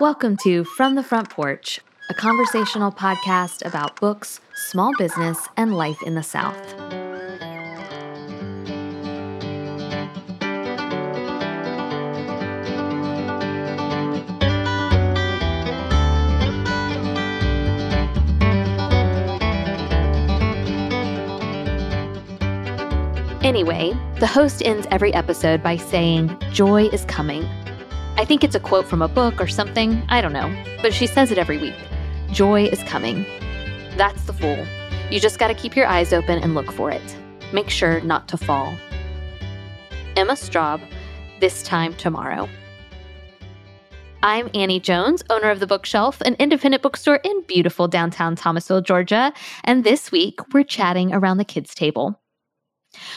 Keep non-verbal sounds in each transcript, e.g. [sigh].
Welcome to From the Front Porch, a conversational podcast about books, small business, and life in the South. Anyway, the host ends every episode by saying, Joy is coming. I think it's a quote from a book or something, I don't know, but she says it every week. Joy is coming. That's the fool. You just got to keep your eyes open and look for it. Make sure not to fall. Emma Straub, This Time Tomorrow. I'm Annie Jones, owner of The Bookshelf, an independent bookstore in beautiful downtown Thomasville, Georgia. And this week, we're chatting around the kids' table.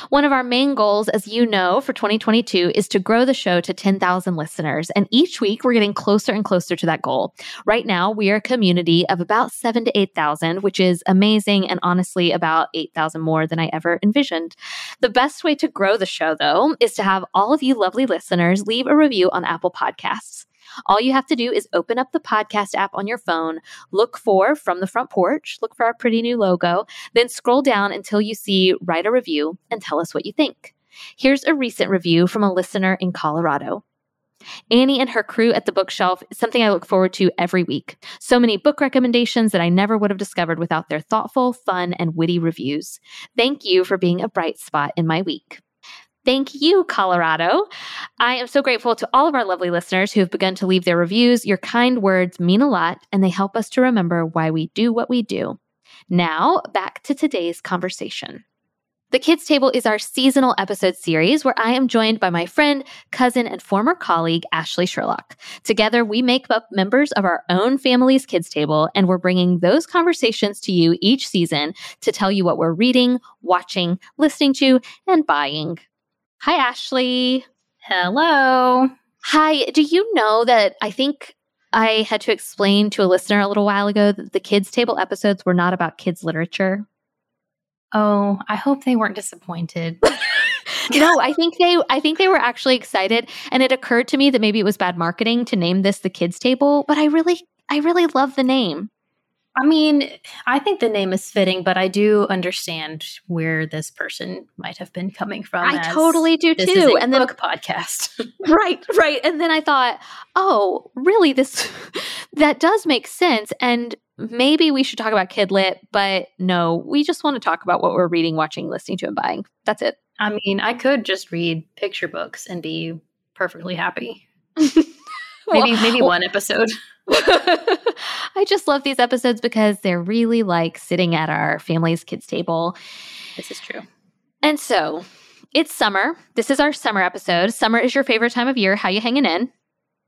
One of our main goals, as you know, for 2022 is to grow the show to 10,000 listeners. And each week we're getting closer and closer to that goal. Right now, we are a community of about seven to 8,000, which is amazing and honestly about 8,000 more than I ever envisioned. The best way to grow the show, though, is to have all of you lovely listeners leave a review on Apple Podcasts. All you have to do is open up the podcast app on your phone, look for From the Front Porch, look for our pretty new logo, then scroll down until you see Write a Review and tell us what you think. Here's a recent review from a listener in Colorado. Annie and her crew at the bookshelf is something I look forward to every week. So many book recommendations that I never would have discovered without their thoughtful, fun, and witty reviews. Thank you for being a bright spot in my week. Thank you, Colorado. I am so grateful to all of our lovely listeners who have begun to leave their reviews. Your kind words mean a lot, and they help us to remember why we do what we do. Now, back to today's conversation. The Kids Table is our seasonal episode series where I am joined by my friend, cousin, and former colleague, Ashley Sherlock. Together, we make up members of our own family's Kids Table, and we're bringing those conversations to you each season to tell you what we're reading, watching, listening to, and buying. Hi, Ashley. Hello. Hi. Do you know that I think I had to explain to a listener a little while ago that the kids' table episodes were not about kids' literature? Oh, I hope they weren't disappointed. [laughs] [laughs] no, I think they I think they were actually excited and it occurred to me that maybe it was bad marketing to name this the kids table, but I really I really love the name. I mean, I think the name is fitting, but I do understand where this person might have been coming from. I totally do too. and then book podcast, [laughs] right, right. And then I thought, oh, really? This [laughs] that does make sense. And maybe we should talk about kid lit, but no, we just want to talk about what we're reading, watching, listening to, and buying. That's it. I mean, I could just read picture books and be perfectly happy. [laughs] maybe maybe one episode. [laughs] [laughs] I just love these episodes because they're really like sitting at our family's kids table. This is true. And so, it's summer. This is our summer episode. Summer is your favorite time of year. How you hanging in?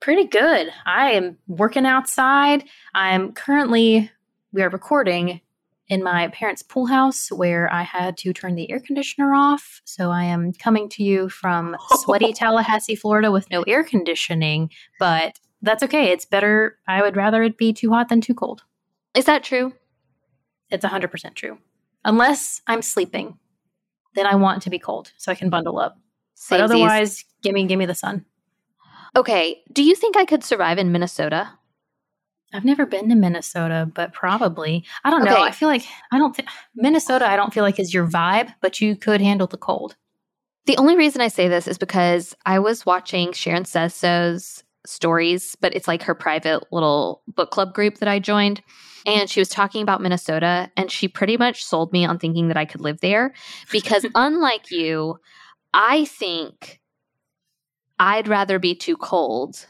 Pretty good. I am working outside. I'm currently we are recording in my parents' pool house where I had to turn the air conditioner off. So I am coming to you from sweaty [laughs] Tallahassee, Florida with no air conditioning, but that's okay. It's better. I would rather it be too hot than too cold. Is that true? It's 100% true. Unless I'm sleeping, then I want to be cold so I can bundle up. Samesies. But otherwise, give me give me the sun. Okay. Do you think I could survive in Minnesota? I've never been to Minnesota, but probably. I don't know. I feel like I don't think Minnesota I don't feel like is your vibe, but you could handle the cold. The only reason I say this is because I was watching Sharon Says So's stories, but it's like her private little book club group that I joined. And she was talking about Minnesota, and she pretty much sold me on thinking that I could live there because, [laughs] unlike you, I think I'd rather be too cold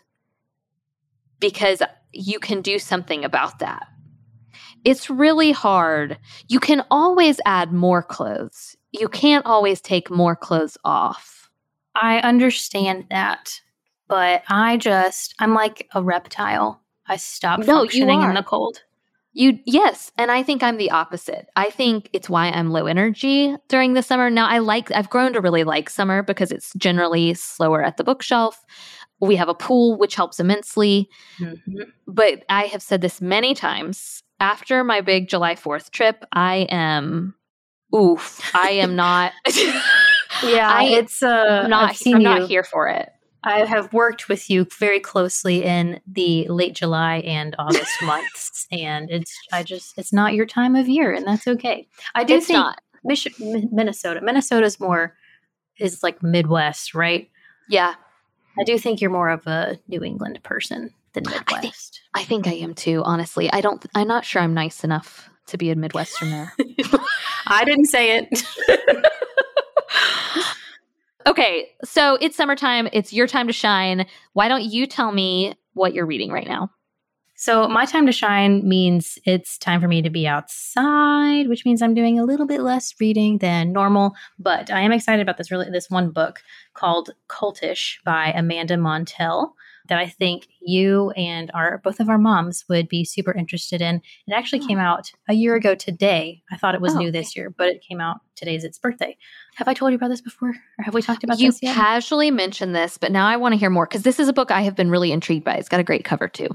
because you can do something about that. It's really hard. You can always add more clothes, you can't always take more clothes off. I understand that but I just I'm like a reptile. I stop no, functioning in the cold. You yes, and I think I'm the opposite. I think it's why I'm low energy during the summer. Now I like I've grown to really like summer because it's generally slower at the bookshelf. We have a pool which helps immensely. Mm-hmm. But I have said this many times. After my big July 4th trip, I am oof, I am not [laughs] Yeah, [laughs] I, it's uh I'm not, I'm not here for it. I have worked with you very closely in the late July and August [laughs] months, and it's I just it's not your time of year, and that's okay. I do It's think not. Mich- Minnesota, Minnesota's more is like Midwest, right? Yeah, I do think you're more of a New England person than I think- Midwest. I think I am too. Honestly, I don't. I'm not sure I'm nice enough to be a Midwesterner. [laughs] I didn't say it. [laughs] okay, so it's summertime. It's your time to shine. Why don't you tell me what you're reading right now? So my time to shine means it's time for me to be outside, which means I'm doing a little bit less reading than normal. But I am excited about this really this one book called Cultish by Amanda Montell that I think you and our both of our moms would be super interested in. It actually came oh. out a year ago today. I thought it was Oh, new this year, but it came out today's its birthday. Have I told you about this before? Or have we talked about You this yet? casually mentioned this, but now I want to hear more because this is a book I have been really intrigued by. It's got a great cover too.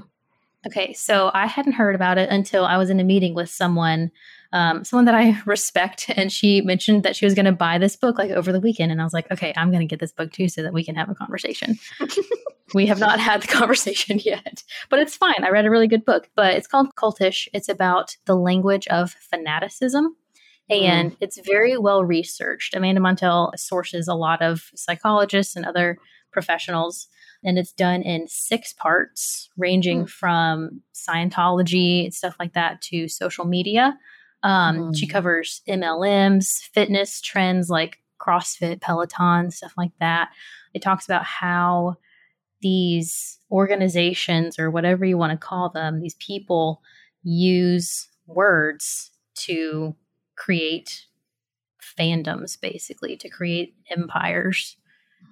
Okay, so I hadn't heard about it until I was in a meeting with someone, um, someone that I [laughs] respect, and she mentioned that she was going to buy this book like over the weekend, and I was like, okay, I'm going to get this book too, so that we can have a conversation. [laughs] we have not had the conversation [laughs] yet, but it's fine. I read a really good book, but it's called Cultish. It's about the language of fanaticism. And it's very well researched. Amanda Montell sources a lot of psychologists and other professionals and it's done in six parts, ranging Mm. from Scientology and stuff like that to social media. Um, She Mm. covers MLMs, fitness trends like CrossFit, Peloton, stuff like that. It talks about how these organizations or whatever you want to call them, these people use words to create fandoms, basically, to create empires.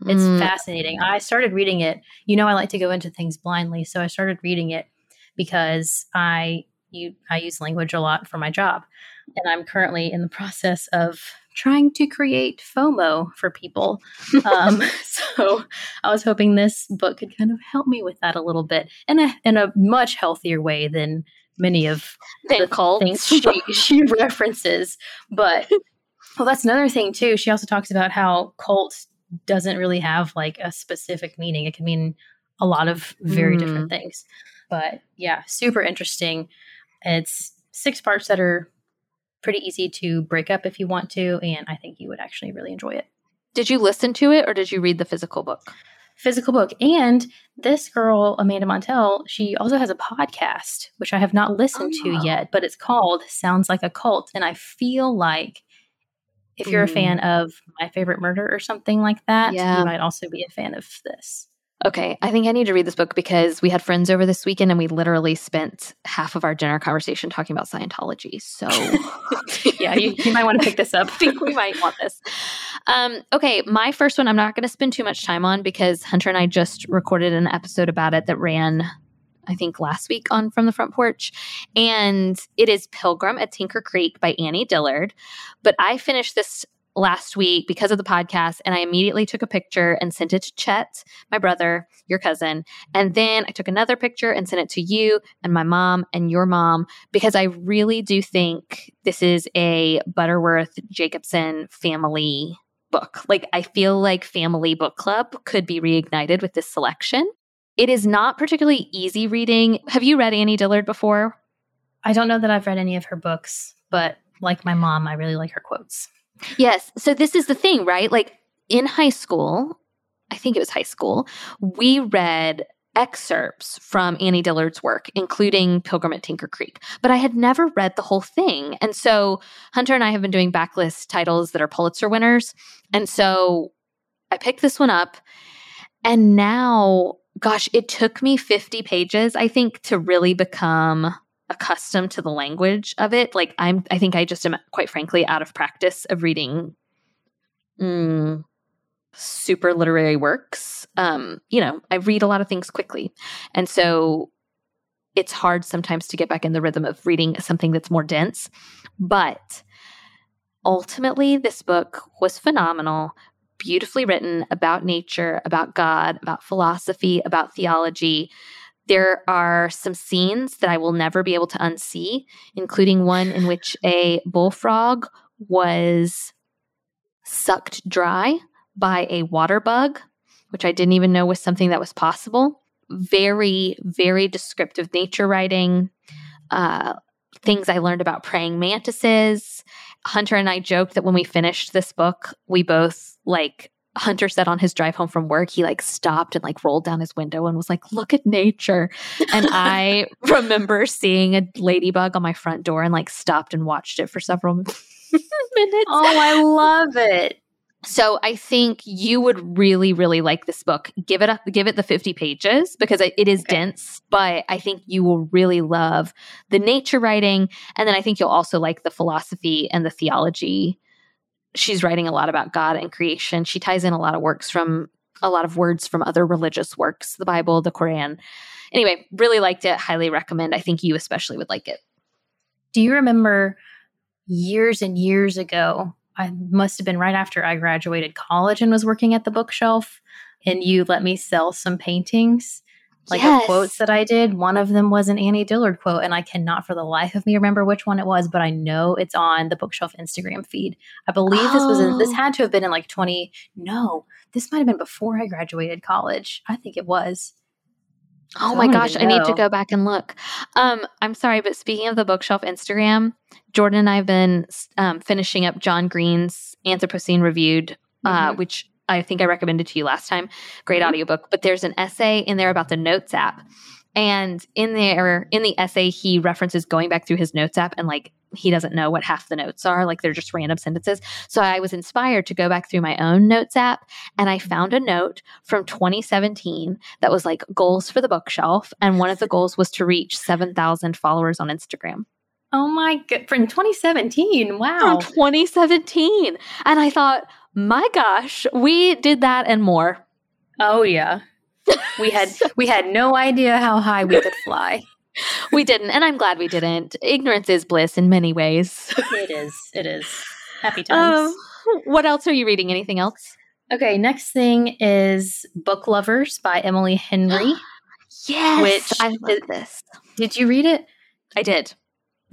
It's Mm, fascinating. I started reading it. You know, I like to go into things blindly, so I started reading it because I you I use language a lot for my job, and I'm currently in the process of trying to create FOMO for people. [laughs] Um, so I was hoping this book could kind of help me with that a little bit in a in a much healthier way than many of the cults. things she, she [laughs] references. But well, that's another thing too. She also talks about how cult doesn't really have like a specific meaning. It can mean a lot of very Mm. different things. But yeah, super interesting. It's six parts that are pretty easy to break up if you want to, and I think you would actually really enjoy it. Did you listen to it or did you read the physical book? Physical book. And this girl, Amanda Montell, she also has a podcast, which I have not listened Oh. to yet, but it's called Sounds Like a Cult. And I feel like if you're Mm. a fan of My Favorite Murder or something like that, Yeah. you might also be a fan of this. Okay, I think I need to read this book because we had friends over this weekend and we literally spent half of our dinner conversation talking about Scientology. So [laughs] Yeah, you, you might want to pick this up. [laughs] I think we might want this. Um, okay, my first one I'm not going to spend too much time on because Hunter and I just recorded an episode about it that ran, I think, last week on From the Front Porch. And it is Pilgrim at Tinker Creek by Annie Dillard. But I finished this last week because of the podcast and I immediately took a picture and sent it to Chet, my brother, your cousin. And then I took another picture and sent it to you and my mom and your mom because I really do think this is a Butterworth Jacobson family book. Like, I feel like Family Book Club could be reignited with this selection. It is not particularly easy reading. Have you read Annie Dillard before? I don't know that I've read any of her books, but like my mom, I really like her quotes. Yes. So, this is the thing, right? Like, in high school, I think it was high school, we read excerpts from Annie Dillard's work, including Pilgrim at Tinker Creek, but I had never read the whole thing. And so Hunter and I have been doing backlist titles that are Pulitzer winners. And so I picked this one up. And now, gosh, it took me 50 pages, I think, to really become accustomed to the language of it. Like I'm I think I just am quite frankly out of practice of reading mm, super literary works. Um, you know, I read a lot of things quickly. And so it's hard sometimes to get back in the rhythm of reading something that's more dense. But ultimately, this book was phenomenal, beautifully written about nature, about God, about philosophy, about theology. There are some scenes that I will never be able to unsee, including one in which a bullfrog was sucked dry by a water bug which I didn't even know was something that was possible. Very, very descriptive nature writing. Uh, things I learned about praying mantises. Hunter and I joked that when we finished this book, we both like Hunter said on his drive home from work, he like stopped and like rolled down his window and was like, look at nature. And I [laughs] remember seeing a ladybug on my front door and like stopped and watched it for several [laughs] minutes. Oh, I love it. So I think you would really, really like this book. Give it up, give it the 50 pages because it is okay. dense, but I think you will really love the nature writing. And then I think you'll also like the philosophy and the theology she's writing a lot about God and creation. She ties in a lot of works from a lot of words from other religious works, the Bible, the Quran. Anyway, really liked it. Highly recommend. I think you especially would like it. Do you remember years and years ago? I must have been right after I graduated college and was working at the bookshelf, and you let me sell some paintings like yes. quotes that I did. One of them was an Annie Dillard quote, and I cannot for the life of me remember which one it was, but I know it's on the bookshelf Instagram feed. I believe oh. this was in, this oh. had to have been in like 20. No, this might have been before I graduated college. I think it was. Oh so my gosh, I need to go back and look. Um, I'm sorry, but speaking of the bookshelf Instagram, Jordan and I have been um, finishing up John Green's Anthropocene Reviewed, uh, mm-hmm. which I think I recommended to you last time. Great mm-hmm. audiobook. But there's an essay in there about the Notes app. And in there, in the essay, he references going back through his Notes app and like he doesn't know what half the notes are. Like they're just random sentences. So I was inspired to go back through my own Notes app and I found a note from 2017 that was like goals for the bookshelf. And one of the goals was to reach 7,000 followers on Instagram. Oh my god, from 2017. Wow. From 2017. And I thought, my gosh, we did that and more. Oh yeah. We had [laughs] we had no idea how high we could fly. we didn't, and I'm glad we didn't. Ignorance is bliss in many ways. it is. It is. Happy [laughs] times. Um, what else are you reading? Anything else? Okay, next thing is Book Lovers by Emily Henry. [gasps] yes, which I love this. Did you read it? I did.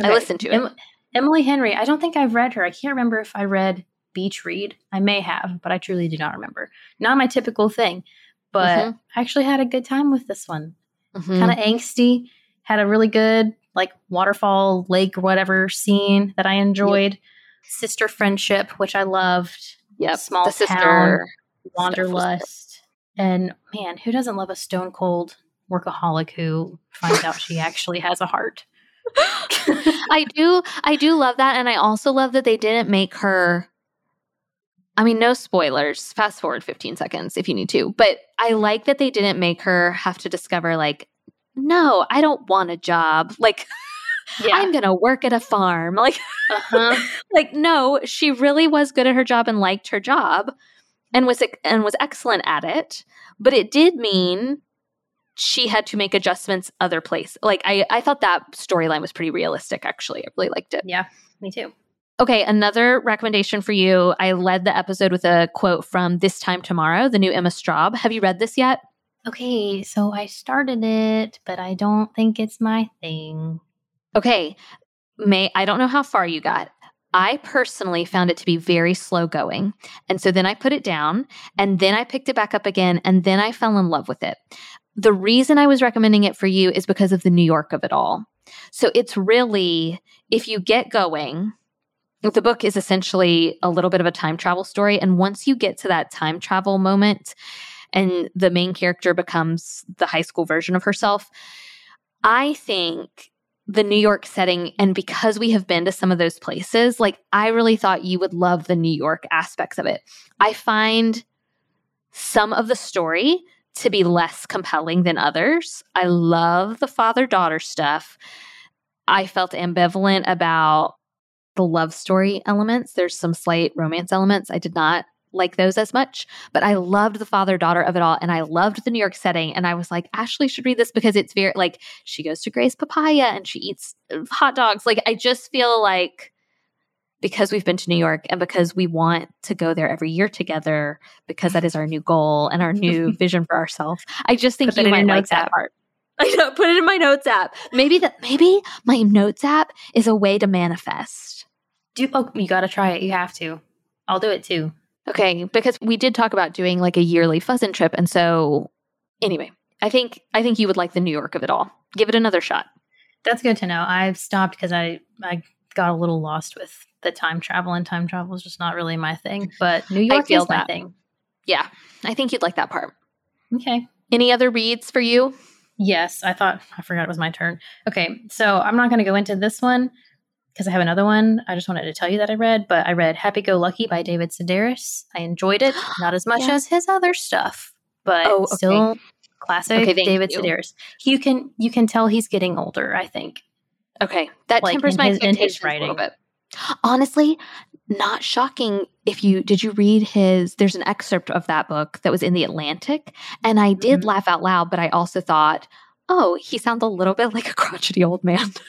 Okay. I listened to it. Em- Emily Henry. I don't think I've read her. I can't remember if I read beach read. I may have, but I truly do not remember. Not my typical thing, but mm-hmm. I actually had a good time with this one. Mm-hmm. Kind of angsty. Had a really good like waterfall, lake, or whatever scene that I enjoyed. Yep. Sister friendship, which I loved. Yep. Small the town, wanderlust, and man, who doesn't love a stone cold workaholic who finds out she [laughs] actually has a heart? I do I do love that and I also love that they didn't make her I mean, no spoilers. Fast forward 15 seconds if you need to. But I like that they didn't make her have to discover, like, no, I don't want a job. Like, [laughs] yeah. I'm going to work at a farm. [laughs] Like, uh-huh. [laughs] like, no, she really was good at her job and liked her job and was, and was excellent at it. But it did mean she had to make adjustments other place. Like, I, I thought that storyline was pretty realistic, actually. I really liked it. Yeah, me too. Okay, another recommendation for you. I led the episode with a quote from This Time Tomorrow, the new Emma Straub. Have you read this yet? Okay, so I started it, but I don't think it's my thing. Okay, May I don't know how far you got. I personally found it to be very slow going. And so then I put it down and then I picked it back up again and then I fell in love with it. The reason I was recommending it for you is because of the New York of it all. So it's really, if you get going, the book is essentially a little bit of a time travel story. And once you get to that time travel moment and the main character becomes the high school version of herself, I think the New York setting, and because we have been to some of those places, like I really thought you would love the New York aspects of it. I find some of the story to be less compelling than others. I love the father daughter stuff. I felt ambivalent about the love story elements. There's some slight romance elements. I did not like those as much, but I loved the father daughter of it all. And I loved the New York setting. And I was like, Ashley should read this because it's very like she goes to Gray's Papaya and she eats uh, hot dogs. Like, I just feel like because we've been to New York and because we want to go there every year together, because that is our new goal and our new [laughs] vision for ourselves. I just think Put you might like that part. [laughs] I know, put it in my notes app. Maybe that maybe my notes app is a way to manifest. Do oh, you got to try it. You have to. I'll do it too. Okay, because we did talk about doing like a yearly Fuzzin trip, and so anyway, I think I think you would like the New York of it all. Give it another shot. That's good to know. I've stopped because I I got a little lost with the time travel, and time travel is just not really my thing. But New York is my thing. Yeah, I think you'd like that part. Okay. Any other reads for you? Yes, I thought I forgot it was my turn. Okay, so I'm not going to go into this one because I have another one. I just wanted to tell you that I read, but I read Happy Go Lucky by David Sedaris. I enjoyed it, [gasps] not as much Yes. as his other stuff, but Oh, okay. still classic Okay, David you. Sedaris. You can you can tell he's getting older. I think. Okay, that Like, tempers my his expectations a little bit. Honestly, not shocking. If you did you read his? There's an excerpt of that book that was in the Atlantic, and I did Mhm. laugh out loud, but I also thought, oh, he sounds a little bit like a crotchety old man. [laughs]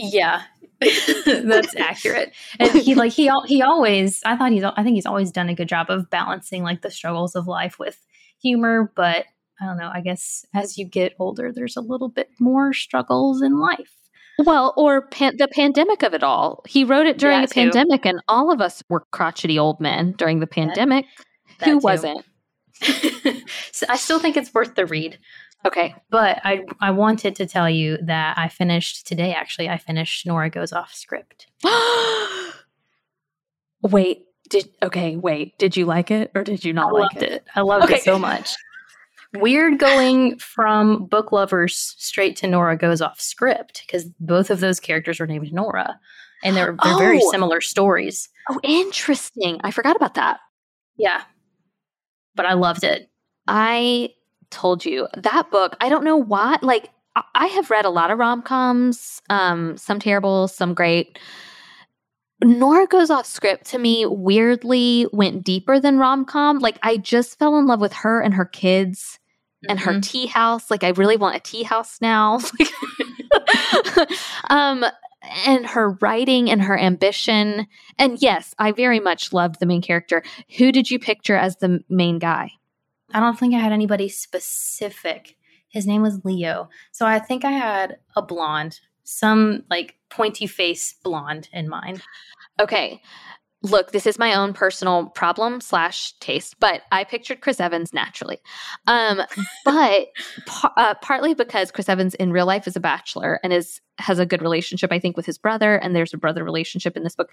Yeah, [laughs] that's accurate. And he like he he always I thought he's I think he's always done a good job of balancing like the struggles of life with humor, but I don't know. I guess as you get older, there's a little bit more struggles in life. Well, or pan- the pandemic of it all. He wrote it during Yeah, a too. pandemic, and all of us were crotchety old men during the pandemic. that Who too. wasn't? [laughs] so I still think it's worth the read. Okay. But I I wanted to tell you that I finished today. Actually, I finished Nora goes off script. [gasps] wait. Did okay? Wait. Did you like it or did you not I like it? it. I loved Okay. it so much. Weird going from book lovers straight to Nora goes off script because both of those characters were named Nora, and they're they're very Oh. similar stories. Oh, interesting. I forgot about that. Yeah, but I loved it. I told you that book. I don't know why. Like I- I have read a lot of rom coms. Um, some terrible, some great. Nora goes off script to me weirdly went deeper than rom com. Like I just fell in love with her and her kids and her Mhm. tea house. Like I really want a tea house now. [laughs] [laughs] um and her writing and her ambition. And yes, I very much loved the main character. Who did you picture as the main guy? I don't think I had anybody specific. His name was Leo, so I think I had a blonde, some like pointy face blonde in mind. Okay. Look, this is my own personal problem slash taste, but I pictured Chris Evans naturally. Um, [laughs] but par- uh, partly because Chris Evans in real life is a bachelor and is has a good relationship, I think, with his brother, and there's a brother relationship in this book.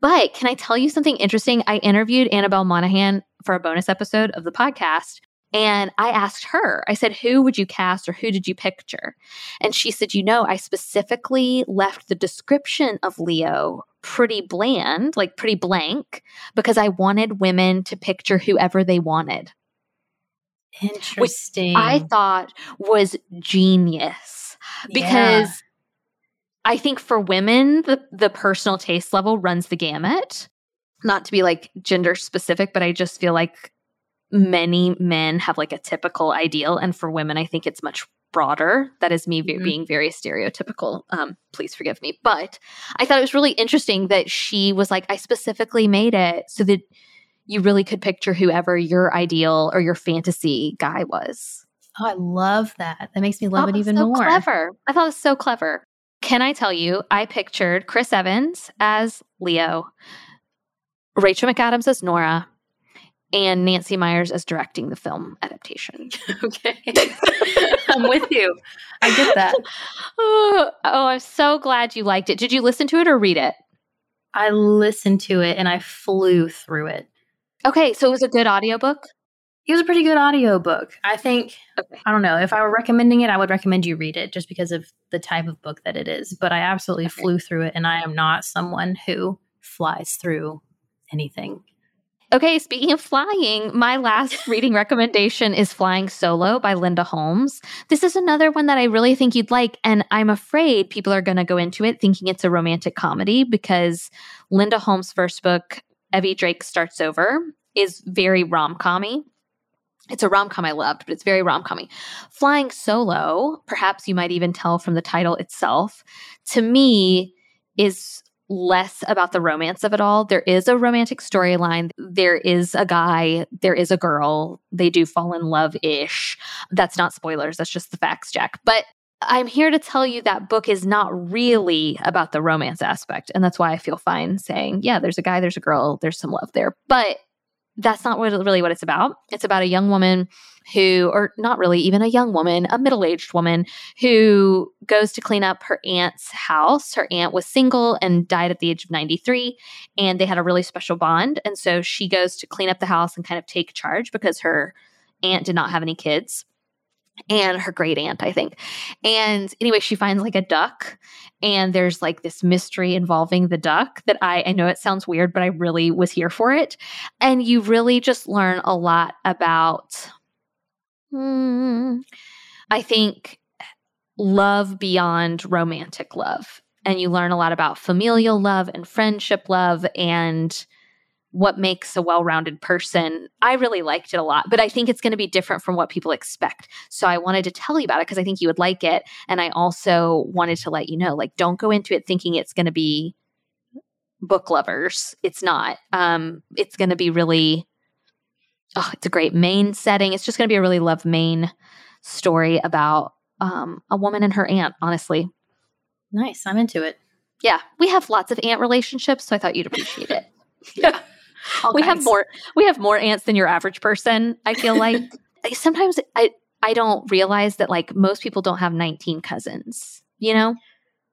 But can I tell you something interesting? I interviewed Annabel Monaghan for a bonus episode of the podcast. And I asked her, I said, who would you cast or who did you picture? And she said, you know, I specifically left the description of Leo pretty bland, like pretty blank, because I wanted women to picture whoever they wanted. Interesting. I thought was genius because Yeah. I think for women, the, the personal taste level runs the gamut. Not to be like gender specific, but I just feel like many men have like a typical ideal. And for women, I think it's much broader. That is me Mhm. being very stereotypical. Um, please forgive me. But I thought it was really interesting that she was like, I specifically made it so that you really could picture whoever your ideal or your fantasy guy was. Oh, I love that. That makes me love Oh, it even so more. Clever. I thought it was so clever. Can I tell you? I pictured Chris Evans as Leo, Rachel McAdams as Nora, and Nancy Meyers as directing the film adaptation. [laughs] okay. [laughs] I'm with you. I get that. oh, oh, I'm so glad you liked it. Did you listen to it or read it? I listened to it and I flew through it. Okay, so it was a good audiobook. It was a pretty good audiobook. I think Okay. I don't know. If I were recommending it, I would recommend you read it just because of the type of book that it is. But I absolutely Okay. flew through it and I am not someone who flies through anything. Okay, speaking of flying, my last [laughs] reading recommendation is Flying Solo by Linda Holmes. This is another one that I really think you'd like, and I'm afraid people are going to go into it thinking it's a romantic comedy because Linda Holmes' first book, Evie Drake Starts Over, is very rom commy. It's a rom com I loved, but it's very rom commy. Flying Solo, perhaps you might even tell from the title itself, to me is less about the romance of it all. There is a romantic storyline. There is a guy, there is a girl. They do fall in love ish. That's not spoilers, that's just the facts, Jack. But I'm here to tell you that book is not really about the romance aspect. And that's why I feel fine saying, yeah, there's a guy, there's a girl, there's some love there. But that's not what, really what it's about. It's about a young woman who, or not really even a young woman, a middle aged woman who goes to clean up her aunt's house. Her aunt was single and died at the age of 93, and they had a really special bond. And so she goes to clean up the house and kind of take charge because her aunt did not have any kids and her great aunt, I think. And anyway, she finds like a duck, and there's like this mystery involving the duck that I, I know it sounds weird, but I really was here for it. And you really just learn a lot about, hmm, I think, love beyond romantic love. And you learn a lot about familial love and friendship love and what makes a well-rounded person. I really liked it a lot, but I think it's going to be different from what people expect. So I wanted to tell you about it because I think you would like it and I also wanted to let you know like don't go into it thinking it's going to be book lovers. It's not. Um it's going to be really oh, it's a great main setting. It's just going to be a really love main story about um a woman and her aunt, honestly. Nice. I'm into it. Yeah, we have lots of aunt relationships, so I thought you'd appreciate it. [laughs] Yeah. All we have more we have more ants than your average person i feel [laughs] like. Sometimes i i don't realize that like most people don't have 19 cousins you know?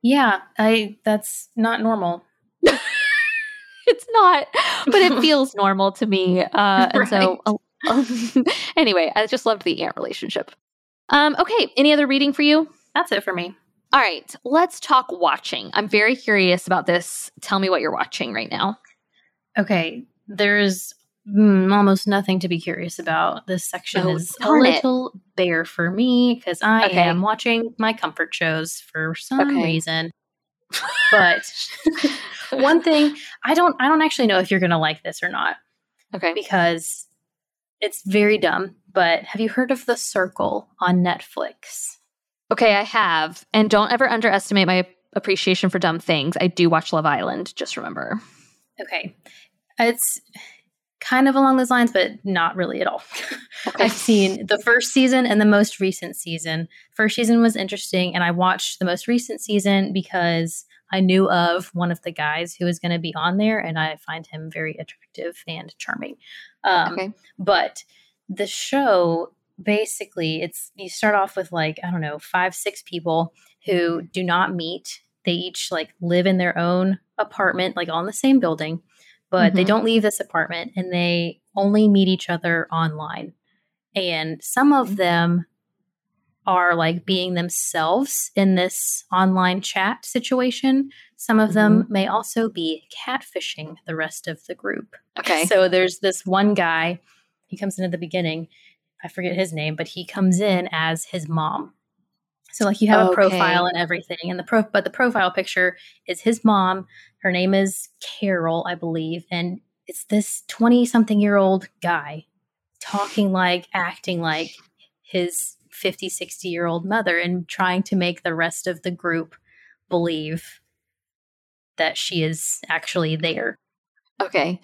Yeah, I that's not normal. [laughs] it's not but it [laughs] feels normal to me uh and so anyway i just loved the ant relationship. Um okay any other reading for you? That's it for me. all right let's talk watching. I'm very curious about this. Tell me what you're watching right now. Okay, there's mm, almost nothing to be curious about. This section Oh, is a darn it. little bare for me because I Okay. am watching my comfort shows for some Okay. reason. [laughs] But one thing I don't I don't actually know if you're gonna like this or not okay because it's very dumb. But have you heard of The Circle on Netflix? Okay, I have. And don't ever underestimate my appreciation for dumb things. I do watch Love Island, just remember. Okay. It's kind of along those lines, but not really at all. [laughs] Okay. I've seen the first season and the most recent season. First season was interesting, and I watched the most recent season because I knew of one of the guys who was going to be on there, and I find him very attractive and charming. Um, Okay. But the show basically, it's you start off with like I don't know five, six people who do not meet. They each like live in their own apartment, like on the same building, but they Mhm. don't leave this apartment, and they only meet each other online. And some of them are like being themselves in this online chat situation. Some of them may also be catfishing the rest of the group. Okay. So there's this one guy, he comes in at the beginning. I forget his name, but he comes in as his mom. So like you have a profile and everything, and the pro but the profile picture is his mom. Her name is Carol, I believe, and it's this 20 something year old guy talking like, acting like his 50, 60 year old mother and trying to make the rest of the group believe that she is actually there. Okay.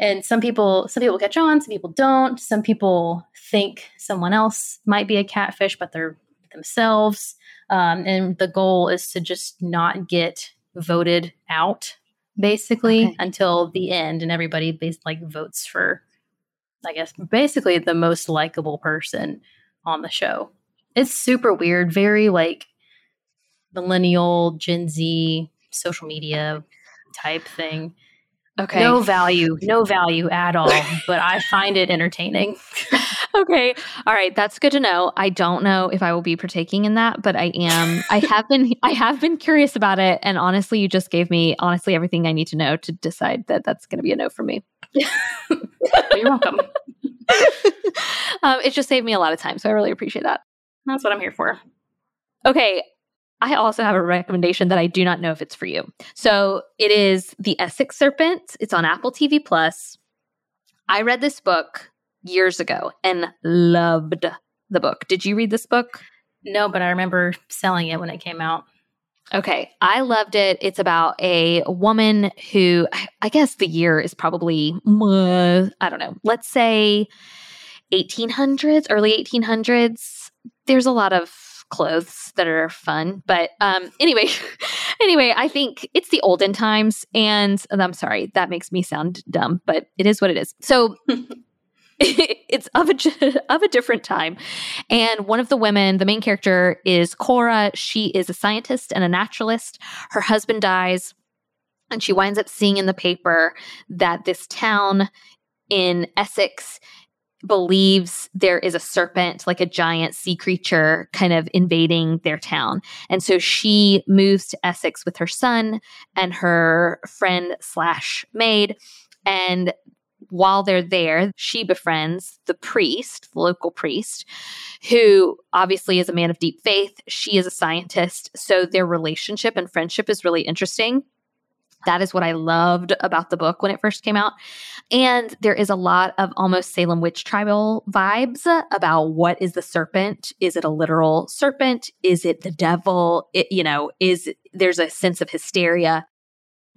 and some people some people catch on some people don't. Some people think someone else might be a catfish but they're themselves. Um, and the goal is to just not get voted out basically Okay. until the end and everybody like votes for i guess basically the most likable person on the show it's super weird very like millennial gen z social media type thing Okay. no value, no value at all, but I find it entertaining. [laughs] okay. All right. That's good to know. I don't know if I will be partaking in that, but I am. I [laughs] have been. I have been curious about it, and honestly, you just gave me honestly everything I need to know to decide that that's going to be a no for me. [laughs] You're welcome. [laughs] um, it just saved me a lot of time, so I really appreciate that. That's what I'm here for. Okay. I also have a recommendation that I do not know if it's for you. So it is The Essex Serpent. It's on Apple TV Plus. I read this book years ago and loved the book. Did you read this book? No, but I remember selling it when it came out. Okay, I loved it. It's about a woman who, I- guess the year is probably, uh, I don't know, let's say 1800s, early 1800s. There's a lot of clothes that are fun. But um, anyway, [laughs] anyway, I think it's the olden times, and, and I'm sorry, that makes me sound dumb, but it is what it is. So [laughs] [laughs] it's of a [laughs] of a different time, and one of the women, the main character, is Cora. She is a scientist and a naturalist. Her husband dies, and she winds up seeing in the paper that this town in Essex believes there is a serpent, like a giant sea creature, kind of invading their town. And so she moves to Essex with her son and her friend slash maid. And while they're there, she befriends the priest, the local priest, who obviously is a man of deep faith. She is a scientist. So their relationship and friendship is really interesting. That is what I loved about the book when it first came out. And there is a lot of almost Salem witch tribal vibes about what is the serpent? Is it a literal serpent? Is it the devil? It, you know, is there's a sense of hysteria.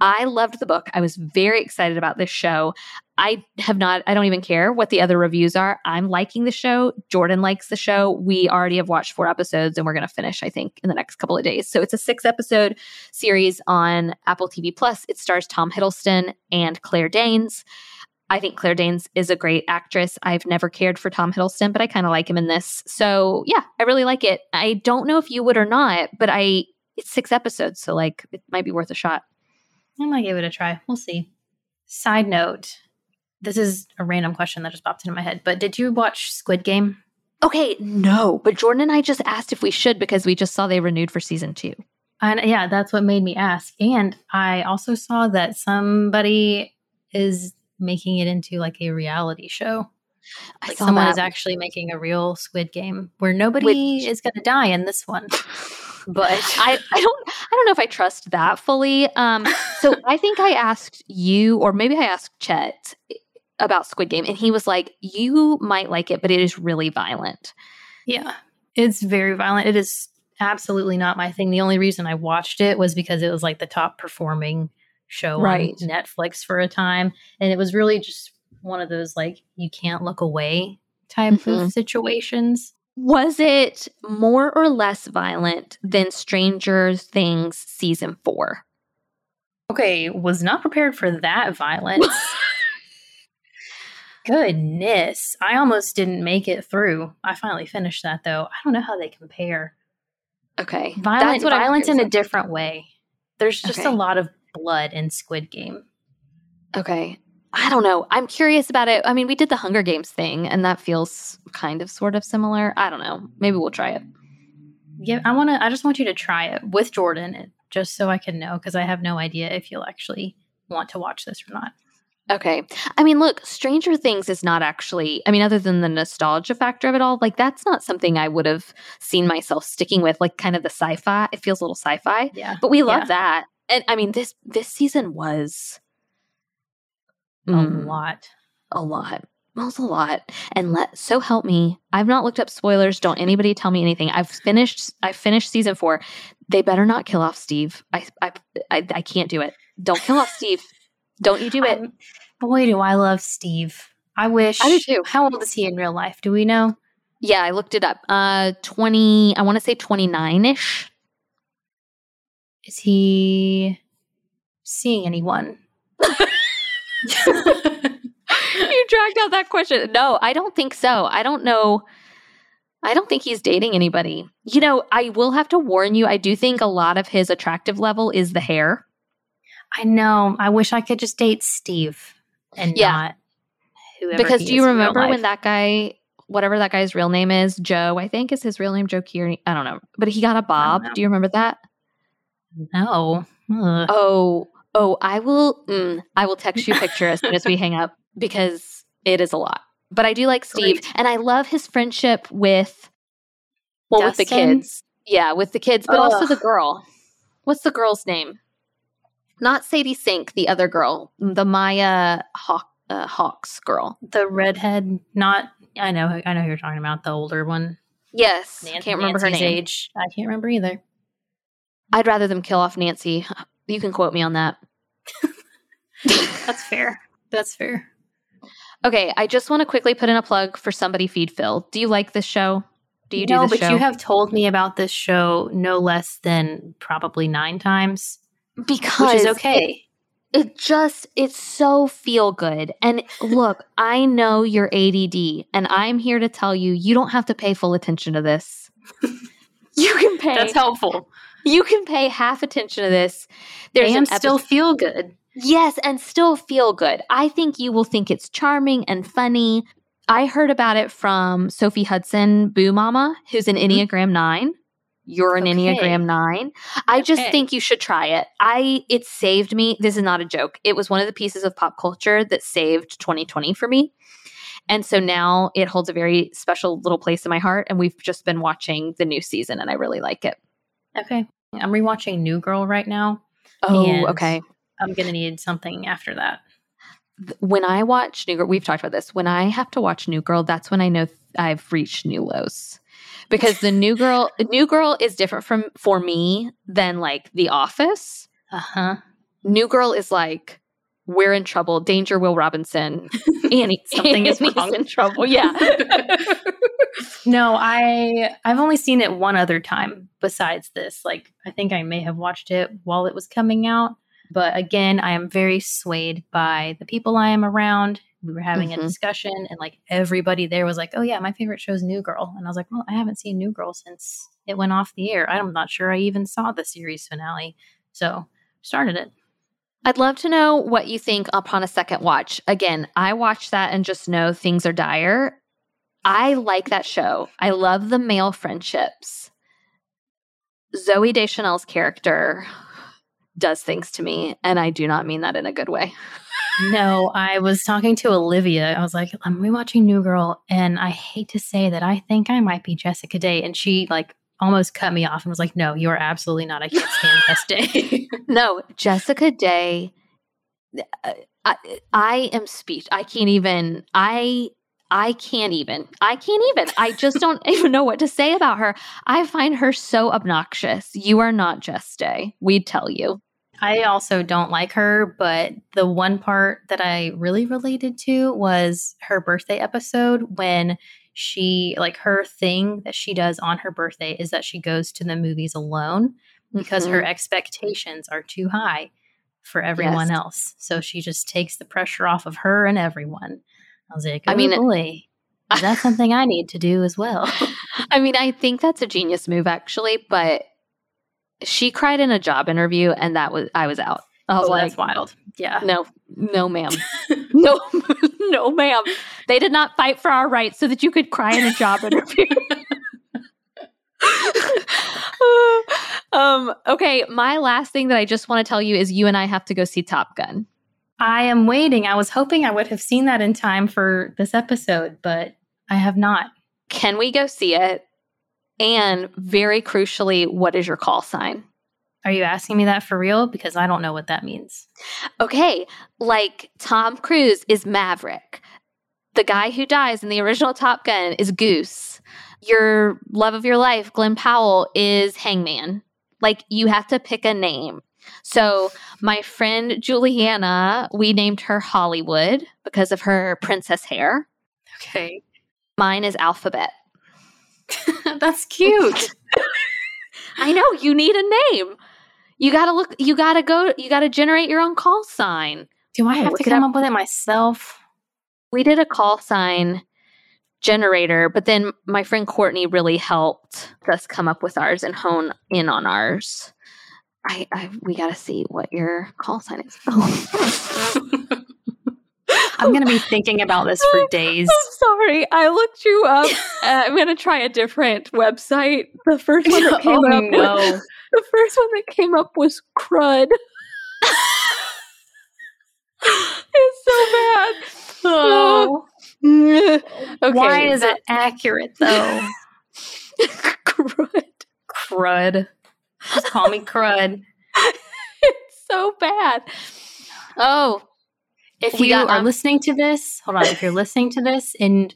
I loved the book. I was very excited about this show. I have not, I don't even care what the other reviews are. I'm liking the show. Jordan likes the show. We already have watched four episodes and we're going to finish, I think, in the next couple of days. So it's a six episode series on Apple TV Plus. It stars Tom Hiddleston and Claire Danes. I think Claire Danes is a great actress. I've never cared for Tom Hiddleston, but I kind of like him in this. So yeah, I really like it. I don't know if you would or not, but I, it's six episodes. So like, it might be worth a shot. I might give it a try. We'll see. Side note this is a random question that just popped into my head, but did you watch Squid Game? Okay, no, but Jordan and I just asked if we should because we just saw they renewed for season two. And yeah, that's what made me ask. And I also saw that somebody is making it into like a reality show. Like someone that. is actually making a real Squid Game where nobody Which, is going to die in this one. [laughs] but I, I don't I don't know if I trust that fully. Um, so [laughs] I think I asked you, or maybe I asked Chet about Squid Game, and he was like, "You might like it, but it is really violent." Yeah, it's very violent. It is absolutely not my thing. The only reason I watched it was because it was like the top performing show right. on Netflix for a time, and it was really just one of those like you can't look away type mm-hmm. of situations. Was it more or less violent than Stranger Things season four? Okay, was not prepared for that violence. [laughs] Goodness. I almost didn't make it through. I finally finished that though. I don't know how they compare. Okay. Violent, That's what violence in a different way. There's just okay. a lot of blood in Squid Game. Okay. I don't know. I'm curious about it. I mean, we did the Hunger Games thing, and that feels kind of sort of similar. I don't know. Maybe we'll try it. Yeah, I want to. I just want you to try it with Jordan, just so I can know, because I have no idea if you'll actually want to watch this or not. Okay. I mean, look, Stranger Things is not actually, I mean, other than the nostalgia factor of it all, like that's not something I would have seen myself sticking with, like kind of the sci fi. It feels a little sci fi. Yeah. But we love yeah. that. And I mean, this this season was a mm, lot. A lot. Was a lot. And let so help me. I've not looked up spoilers. Don't anybody tell me anything. I've finished I finished season four. They better not kill off Steve. I I I, I can't do it. Don't kill off Steve. Don't you do it. Um, boy, do I love Steve. I wish. I do too. How old is he in real life? Do we know? Yeah, I looked it up. Uh 20, I want to say 29ish. Is he seeing anyone? [laughs] [laughs] you dragged out that question. No, I don't think so. I don't know. I don't think he's dating anybody. You know, I will have to warn you, I do think a lot of his attractive level is the hair. I know. I wish I could just date Steve and yeah. not whoever. Because do you remember when that guy, whatever that guy's real name is, Joe, I think is his real name, Joe Keery. I don't know. But he got a Bob. Do you remember that? No. Ugh. Oh, oh, I will. Mm, I will text you a picture as soon as we hang up [laughs] because it is a lot. But I do like Steve, Great. and I love his friendship with, well, Dustin? with the kids. Yeah, with the kids, but Ugh. also the girl. What's the girl's name? Not Sadie Sink, the other girl, the Maya Hawke, uh, Hawks girl, the redhead. Not I know, I know who you're talking about. The older one. Yes, Nancy, can't remember Nancy's her name. Age. I can't remember either. I'd rather them kill off Nancy. You can quote me on that. [laughs] That's fair. That's fair. Okay, I just want to quickly put in a plug for Somebody Feed Phil. Do you like this show? Do you no, do the but show? you have told me about this show no less than probably nine times, because which is it- okay. it just it's so feel good and look i know you're add and i'm here to tell you you don't have to pay full attention to this [laughs] you can pay That's helpful. You can pay half attention to this. There's and an still feel good. yes and still feel good. I think you will think it's charming and funny. I heard about it from sophie hudson boo mama who's an Mhm. enneagram 9 you're an Okay. enneagram 9 i just Okay. think you should try it. I it saved me. This is not a joke. It was one of the pieces of pop culture that saved 2020 for me. And so now it holds a very special little place in my heart and we've just been watching the new season and i really like it Okay. I'm rewatching New Girl right now. oh okay I'm gonna need something after that. When i watch new girl we've talked about this when i have to watch new girl that's when i know i've reached new lows because the new girl [laughs] new girl is different from for me than like the office Uh huh. New Girl is like, we're in trouble. Danger, Will Robinson. [laughs] Annie, Something is wrong. in trouble. Yeah. [laughs] no, I I've only seen it one other time besides this. Like I think I may have watched it while it was coming out. But again, I am very swayed by the people I am around. We were having Mhm. a discussion and like everybody there was like, "Oh yeah, my favorite show is New Girl." And I was like, "Well, I haven't seen New Girl since it went off the air. I'm not sure I even saw the series finale." So, started it. I'd love to know what you think upon a second watch. Again, I watch that and just know things are dire. I like that show. I love the male friendships. Zooey Deschanel's character does things to me, and I do not mean that in a good way. [laughs] No, I was talking to Olivia. I was like, I'm rewatching New Girl, and I hate to say that I think I might be Jessica Day. And she like almost cut me off and was like, No, you are absolutely not. I can't stand Jess Day. [laughs] No, Jessica Day. uh, I, I am speech. I can't even. I I can't even. I can't even. I just don't [laughs] even know what to say about her. I find her so obnoxious. You are not Jess Day. We'd tell you. I also don't like her, but the one part that I really related to was her birthday episode when she like her thing that she does on her birthday is that she goes to the movies alone because her Mhm. expectations are too high for everyone Yes. else. So she just takes the pressure off of her and everyone. I was like, I I mean- mean, boy, is that something I need to do as well? [laughs] I mean, I think that's a genius move, actually. But she cried in a job interview, and that was I was out. I was oh, like, that's wild. Yeah. No, no, ma'am. [laughs] no, [laughs] no, ma'am. They did not fight for our rights so that you could cry in a job [laughs] interview. um, okay, my last thing that I just want to tell you is you and I have to go see Top Gun. I am waiting. I was hoping I would have seen that in time for this episode, but I have not. Can we go see it? And very crucially, what is your call sign? Are you asking me that for real? Because I don't know what that means. Okay, like Tom Cruise is Maverick. The guy who dies in the original Top Gun is Goose. Your love of your life, Glen Powell, is Hangman. Like you have to pick a name. So my friend Juliana, we named her Hollywood because of her princess hair. Okay. Mine is Alphabet. [laughs] That's cute. [laughs] I know you need a name. You gotta look. You gotta go. You gotta generate your own call sign. Do I Yeah, have look to come up. up with it myself? we did a call sign generator, but then my friend Courtney really helped us come up with ours and hone in on ours. I, I we got to see what your call sign is. [laughs] [laughs] I'm going to be thinking about this for days. I'm sorry, I looked you up. [laughs] Uh, I'm gonna try a different website. The first one that [laughs] came oh, up, no. the first one that came up was crud. [laughs] it's so bad. Oh, okay, why is it accurate though? crud? Crud. Just call me Crud. it's so bad. Oh, If you are listening to this, hold on. If you're listening to this and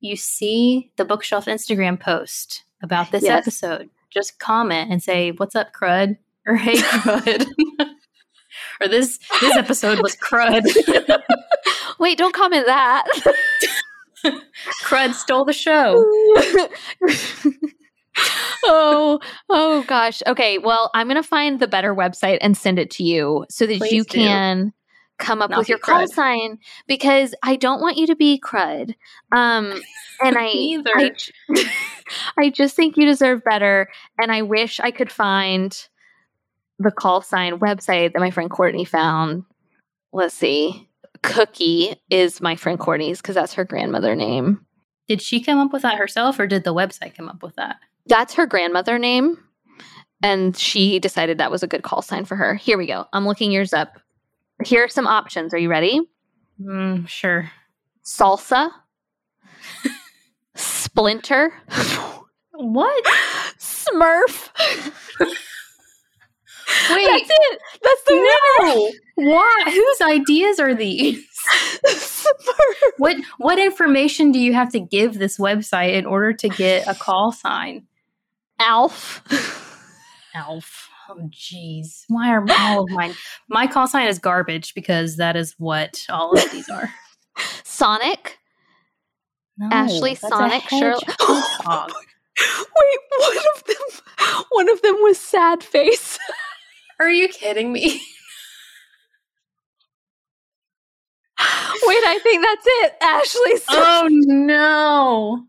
you see the bookshelf Instagram post about this Yes. episode, just comment and say, "What's up, Crud?" [laughs] or "Hey, Crud." [laughs] or this this episode was crud. [laughs] wait, don't comment that. Crud stole the show. oh, oh gosh. Okay, well, I'm gonna find the better website and send it to you so that Please you do. can come up Not with your call sign because I don't want you to be crud. Um, and [laughs] I, I, [laughs] I just think you deserve better. And I wish I could find the call sign website that my friend Courtney found. Let's see. Cookie is my friend Courtney's because that's her grandmother name. Did she come up with that herself or did the website come up with that? That's her grandmother name. And she decided that was a good call sign for her. Here we go. I'm looking yours up. Here are some options. Are you ready? Mm, sure. Salsa, Splinter, What? Smurf. Wait. That's it. That's the No. Why? Whose ideas are these? Smurf. What what information do you have to give this website in order to get a call sign? Alf. Alf. Oh jeez. Why are all of mine? [laughs] My call sign is garbage because that is what all of these are. Sonic. No, Ashley, Sonic, Shirley- hedgehog. [laughs] Wait, one of them one of them was sad face. [laughs] Are you kidding me? Wait, I think that's it. Ashley. oh no.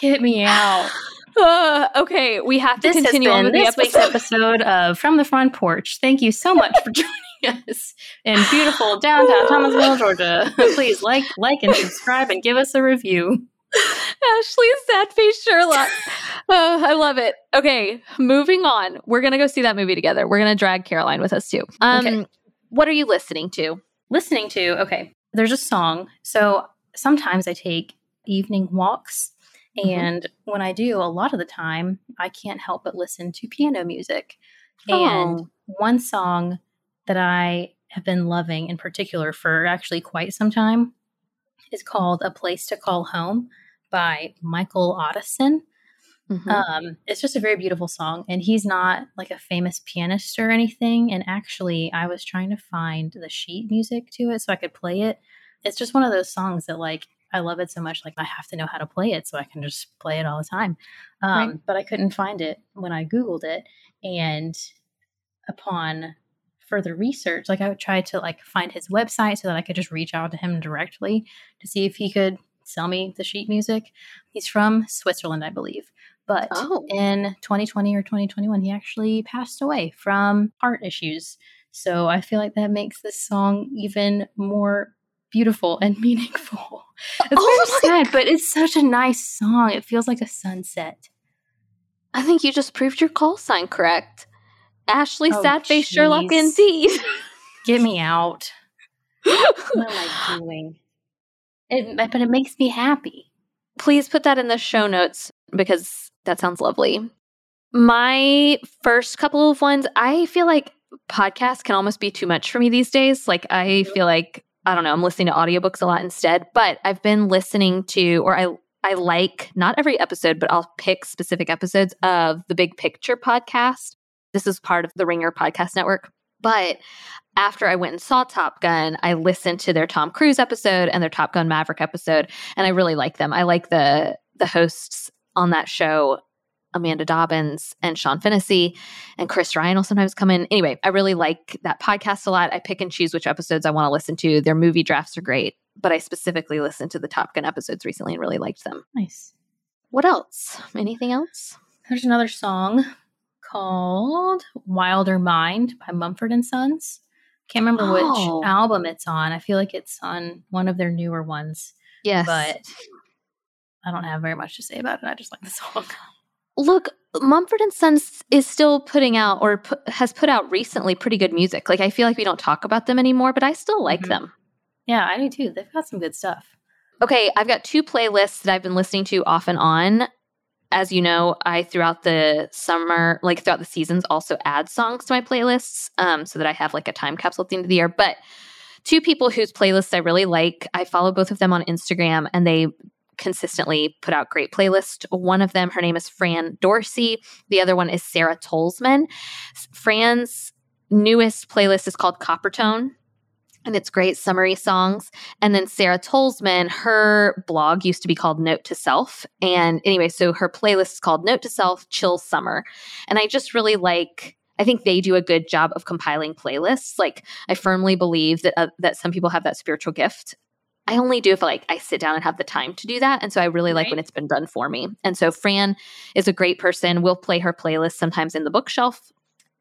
Get me out. Uh, okay, we have to This continue on been with the this week's episode. episode of From the Front Porch. Thank you so much for [laughs] joining us in beautiful downtown Thomasville, Georgia. [laughs] Please like, like, and subscribe, and give us a review. Ashley sad face Sherlock. Uh, I love it. Okay, moving on. We're gonna go see that movie together. We're gonna drag Caroline with us too. Um, Okay. what are you listening to? Listening to okay, there's a song. So sometimes I take evening walks, Mhm. and when I do, a lot of the time I can't help but listen to piano music. And Oh. one song that I have been loving in particular for actually quite some time is called A Place to Call Home by Michael Otteson. Mhm. Um, it's just a very beautiful song, and he's not like a famous pianist or anything. And actually, I was trying to find the sheet music to it so I could play it. It's just one of those songs that, like, I love it so much, like I have to know how to play it so I can just play it all the time. Um, Right. But I couldn't find it when I googled it, and upon further research, like I would try to like find his website so that I could just reach out to him directly to see if he could sell me the sheet music. He's from Switzerland, I believe. But Oh. in 2020 or 2021, he actually passed away from heart issues. So I feel like that makes this song even more beautiful and [laughs] meaningful. It's Oh very sad, but it's such a nice song. It feels like a sunset. I think you just proved your call sign correct. Ashley Oh, sad face Sherlock indeed. [laughs] Get me out. [laughs] What am I doing? It, but it makes me happy. Please put that in the show notes because that sounds lovely. My first couple of ones, I feel like podcasts can almost be too much for me these days. Like I feel like I don't know, I'm listening to audiobooks a lot instead, but I've been listening to or I I like not every episode, but I'll pick specific episodes of the Big Picture podcast. This is part of the Ringer podcast network. But after I went and saw Top Gun, I listened to their Tom Cruise episode and their Top Gun Maverick episode, and I really like them. I like the the hosts on that show, Amanda Dobbins and Sean Fennessey, and Chris Ryan will sometimes come in. Anyway, I really like that podcast a lot. I pick and choose which episodes I want to listen to. Their movie drafts are great, but I specifically listened to the Top Gun episodes recently and really liked them. Nice. What else? Anything else? There's another song called Wilder Mind by Mumford and Sons. Can't remember Oh. which album it's on. I feel like it's on one of their newer ones, Yes, but I don't have very much to say about it. I just like the song. [laughs] look mumford and sons is still putting out or pu- has put out recently pretty good music like i feel like we don't talk about them anymore but i still like Mhm. them Yeah, I do too. They've got some good stuff. okay i've got two playlists that i've been listening to off and on as you know i throughout the summer like throughout the seasons also add songs to my playlists um, so that i have like a time capsule at the end of the year but two people whose playlists i really like i follow both of them on instagram and they consistently put out great playlists. One of them, her name is Fran Dorsey. The other one is Sarah Tolzman. Fran's newest playlist is called Coppertone. and it's great summary songs. And then Sarah Tolzman, her blog used to be called Note to Self. And anyway, so her playlist is called Note to Self Chill Summer. And I just really like I think they do a good job of compiling playlists. Like I firmly believe that uh, that some people have that spiritual gift. I only do if like I sit down and have the time to do that, and so I really right. like when it's been done for me. And so Fran is a great person. We'll play her playlist sometimes in the bookshelf.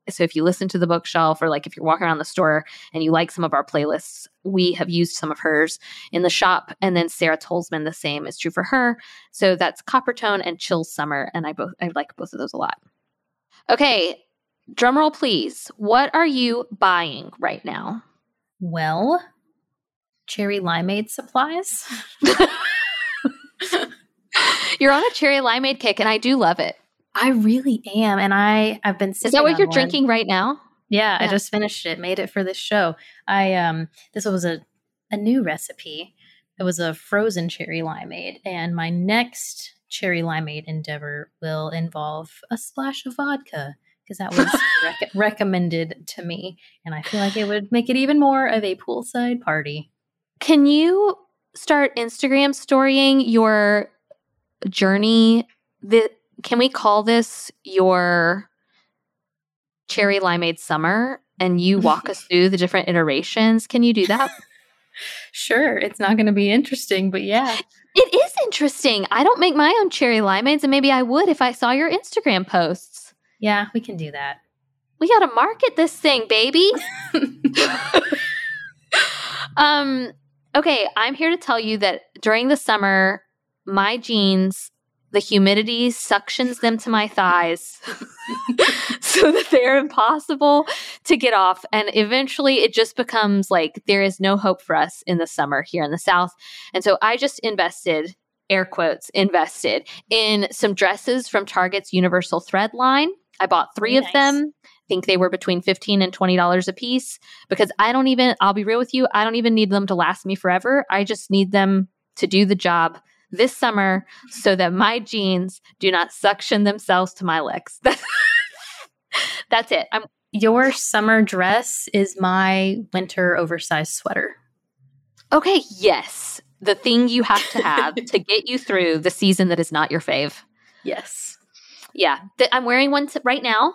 So if you listen to the bookshelf, or like if you're walking around the store and you like some of our playlists, we have used some of hers in the shop. And then Sarah Tolzman, the same is true for her. So that's Coppertone and Chill Summer, and I both I like both of those a lot. Okay, drumroll please. What are you buying right now? Well, cherry limeade supplies. [laughs] you're on a cherry limeade kick, and I do love it. I really am, and I I've been. Sitting is that what you're one. drinking right now? Yeah, yeah, I just finished it. Made it for this show. I um, this was a a new recipe. It was a frozen cherry limeade, and my next cherry limeade endeavor will involve a splash of vodka because that was [laughs] rec- recommended to me. And I feel like it would make it even more of a poolside party. Can you start Instagram storying your journey? The, can we call this your cherry limeade summer? And you [laughs] walk us through the different iterations. Can you do that? [laughs] sure. It's not going to be interesting, but yeah. It is interesting. I don't make my own cherry limeades, and maybe I would if I saw your Instagram posts. Yeah, we can do that. We got to market this thing, baby. [laughs] um okay, I'm here to tell you that during the summer my jeans the humidity suctions them to my thighs [laughs] so that they're impossible to get off. And eventually it just becomes like there is no hope for us in the summer here in the South. And so I just invested, air quotes, invested in some dresses from Target's Universal Thread line. I bought three Very of nice. them. Think they were between 15 and $20 a piece because I don't even, I'll be real with you, I don't even need them to last me forever. I just need them to do the job this summer so that my jeans do not suction themselves to my legs. [laughs] That's it. I'm your summer dress is my winter oversized sweater. Okay, yes. The thing you have to have [laughs] to get you through the season that is not your fave. Yes. Yeah, th- I'm wearing one t- right now.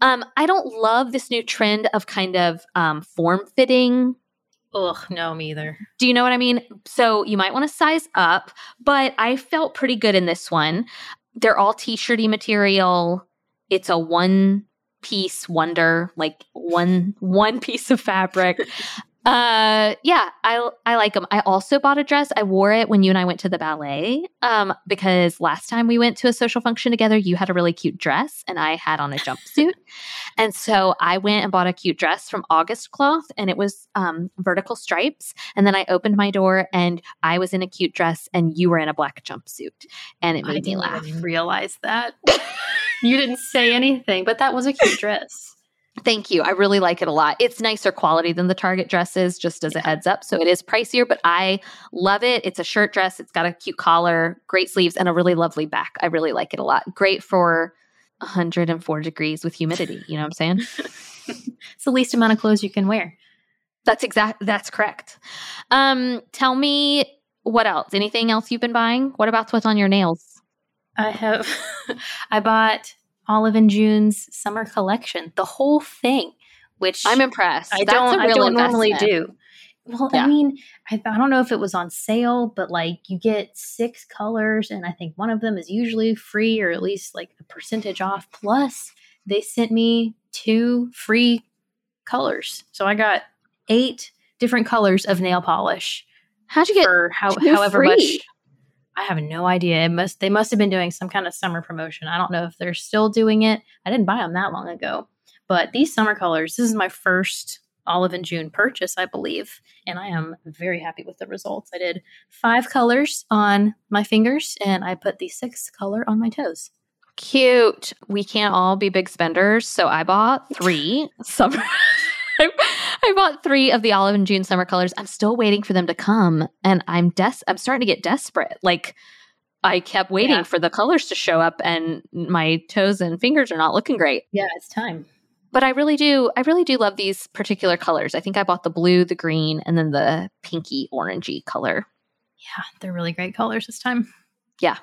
Um, I don't love this new trend of kind of um, form fitting. Ugh, no, me either. Do you know what I mean? So you might want to size up, but I felt pretty good in this one. They're all t-shirty material. It's a one piece wonder, like one one piece of fabric. [laughs] Uh, yeah, I I like them. I also bought a dress. I wore it when you and I went to the ballet. Um, because last time we went to a social function together, you had a really cute dress and I had on a jumpsuit. [laughs] and so I went and bought a cute dress from August Cloth, and it was um vertical stripes. And then I opened my door and I was in a cute dress and you were in a black jumpsuit, and it made me laugh. Realize that [laughs] you didn't say anything, but that was a cute dress. Thank you. I really like it a lot. It's nicer quality than the Target dresses, just as yeah. a heads up. So it is pricier, but I love it. It's a shirt dress. It's got a cute collar, great sleeves, and a really lovely back. I really like it a lot. Great for 104 degrees with humidity. You know what I'm saying? [laughs] it's the least amount of clothes you can wear. That's exact. That's correct. Um, tell me what else? Anything else you've been buying? What about what's on your nails? I have. [laughs] I bought Olive and June's summer collection, the whole thing. Which I'm impressed. I don't. I don't normally do. Well, yeah. I mean, I, I don't know if it was on sale, but like you get six colors, and I think one of them is usually free or at least like a percentage off. Plus, they sent me two free colors, so I got eight different colors of nail polish. How'd you get for how, however free? much? I have no idea. It must they must have been doing some kind of summer promotion. I don't know if they're still doing it. I didn't buy them that long ago. But these summer colors, this is my first Olive and June purchase, I believe, and I am very happy with the results. I did five colors on my fingers and I put the sixth color on my toes. Cute. We can't all be big spenders, so I bought three [laughs] summer I bought three of the olive and June summer colors. I'm still waiting for them to come, and I'm des- I'm starting to get desperate. Like I kept waiting yeah. for the colors to show up, and my toes and fingers are not looking great. Yeah, it's time. But I really do, I really do love these particular colors. I think I bought the blue, the green, and then the pinky orangey color. Yeah, they're really great colors this time. Yeah.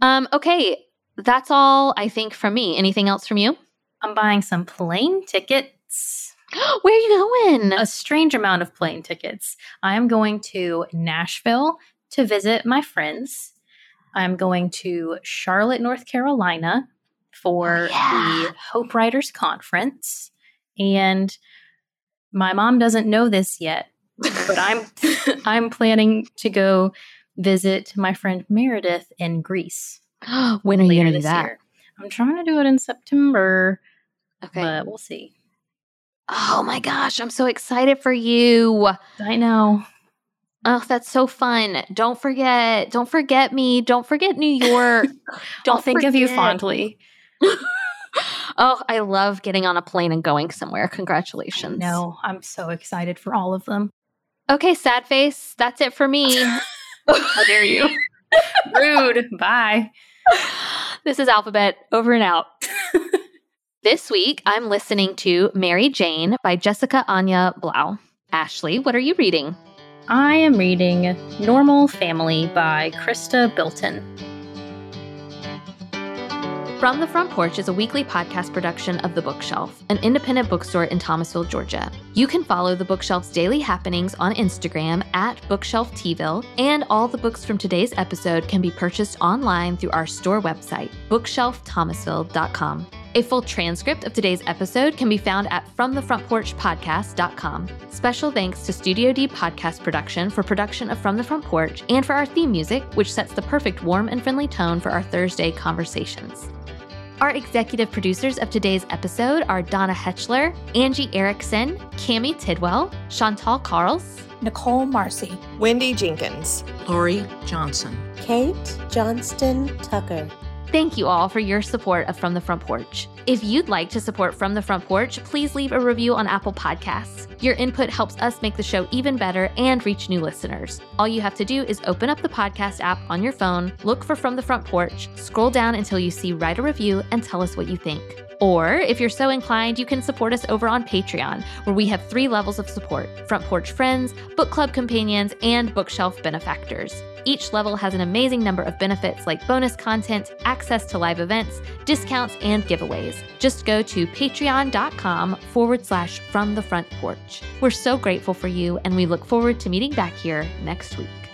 Um, okay, that's all I think from me. Anything else from you? I'm buying some plane tickets. [gasps] Where are you going? A strange amount of plane tickets. I am going to Nashville to visit my friends. I'm going to Charlotte, North Carolina for Oh, yeah. the Hope Writers Conference. And my mom doesn't know this yet, but I'm [laughs] [laughs] I'm planning to go visit my friend Meredith in Greece [gasps] when are you going to do that? year. I'm trying to do it in September, Okay. but we'll see. Oh my gosh, I'm so excited for you. I know. Oh, that's so fun. Don't forget, don't forget me. Don't forget New York. [laughs] Don't think of you fondly. [laughs] oh, I love getting on a plane and going somewhere. Congratulations. No, I'm so excited for all of them. Okay, sad face. That's it for me. [laughs] How dare you? Rude. Bye. this is Alphabet over and out. This week, I'm listening to Mary Jane by Jessica Anya Blau. Ashley, what are you reading? I am reading Normal Family by Chrysta Bilton. From the Front Porch is a weekly podcast production of The Bookshelf, an independent bookstore in Thomasville, Georgia. You can follow The Bookshelf's daily happenings on Instagram at Bookshelf Tville, and all the books from today's episode can be purchased online through our store website, bookshelfthomasville.com. A full transcript of today's episode can be found at FromTheFrontPorchPodcast.com. Special thanks to Studio D Podcast Production for production of From the Front Porch and for our theme music, which sets the perfect warm and friendly tone for our Thursday conversations. Our executive producers of today's episode are Donna Hetchler, Angie Erickson, Cami Tidwell, Chantal Carls, Nicole Marcy, Wendy Jenkins. Lori Johnson. Kate Johnston Tucker. Thank you all for your support of From the Front Porch. If you'd like to support From the Front Porch, please leave a review on Apple Podcasts. Your input helps us make the show even better and reach new listeners. All you have to do is open up the podcast app on your phone, look for From the Front Porch, scroll down until you see Write a Review, and tell us what you think. Or, if you're so inclined, you can support us over on Patreon, where we have three levels of support Front Porch Friends, Book Club Companions, and Bookshelf Benefactors. Each level has an amazing number of benefits like bonus content, access to live events, discounts, and giveaways. Just go to patreon.com forward slash from the front porch. We're so grateful for you, and we look forward to meeting back here next week.